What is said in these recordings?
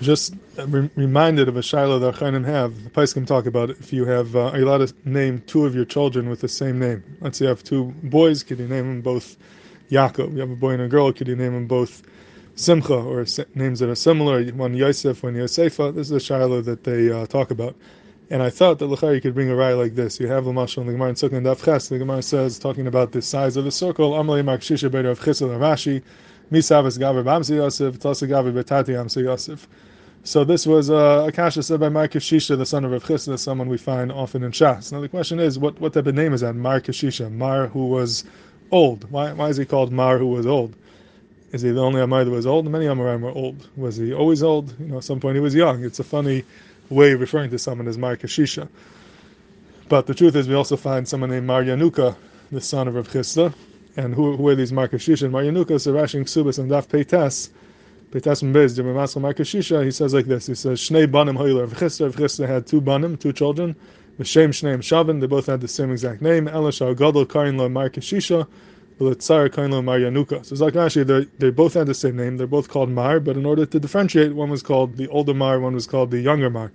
just re- reminded of a shiloh that Chaim have. The Poskim talk about. If you have, uh, to name two of your children with the same name? Let's say you have two boys, could you name them both Yaakov? You have a boy and a girl, could you name them both Simcha, or names that are similar? One Yosef, one Yosefa. This is a shiloh that they uh, talk about. And I thought that you could bring a raya like this. You have Lamashal in the Gemara in Sukkah and Daf Ches. The Gemara says, talking about the size of the circle, Amalei Mar Kashisha Beder of Chisel Rashi, Misavas Bamsi Yosef, Betati Amsi Yosef. So this was uh, a kasha said by Mar Kashisha, the son of Rav Chisda, someone we find often in Shas. Now the question is, what, what type of name is that? Mar Kashisha, Mar who was old. Why, why is he called Mar who was old? Is he the only Amora that was old? Many Amoraim were old. Was he always old? You know, at some point he was young. It's a funny way of referring to someone as Mar Kashisha. But the truth is, we also find someone named Mar Yanuka, the son of Rav Chisda. And who, who are these Mar Kashisha? Mar Yanuka, so Rashi Ksubas and Daf Peites, Peitas Bez, Jemamasal Mar Kashisha, he says like this, he says, Shnei Banim Hoyler Rav Chisda, had two Banim, two children, Shem Shneim Shavin, they both had the same exact name, Elashar Gadol Karin Lo Mar Kashisha, Tsar Kain Lo Mar Yanuka. So it's like actually they both had the same name, they're both called Mar, but in order to differentiate, one was called the older Mar, one was called the younger Mar.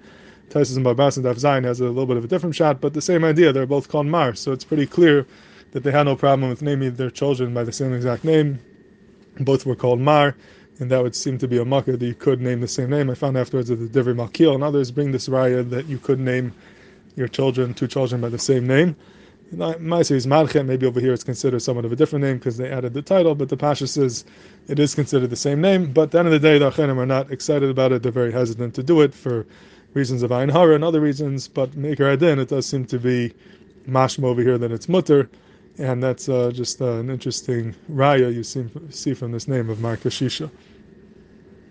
Taisus and Barbas and Daf Zayin has a little bit of a different shot, but the same idea. They're both called Mar, so it's pretty clear that they had no problem with naming their children by the same exact name. Both were called Mar, and that would seem to be a makkah that you could name the same name. I found afterwards that the Divrei Malkiel and others bring this raya that you could name your children, two children, by the same name. Maisa is Marchet, maybe over here it's considered somewhat of a different name because they added the title, but the Pasha says it is considered the same name. But at the end of the day, the Acharonim are not excited about it, they're very hesitant to do it for reasons of Ayin Hara and other reasons, but Maker Adin, it does seem to be mashma over here that it's muttar, and that's uh, just uh, an interesting raya you see, see from this name of Mar Kashisha.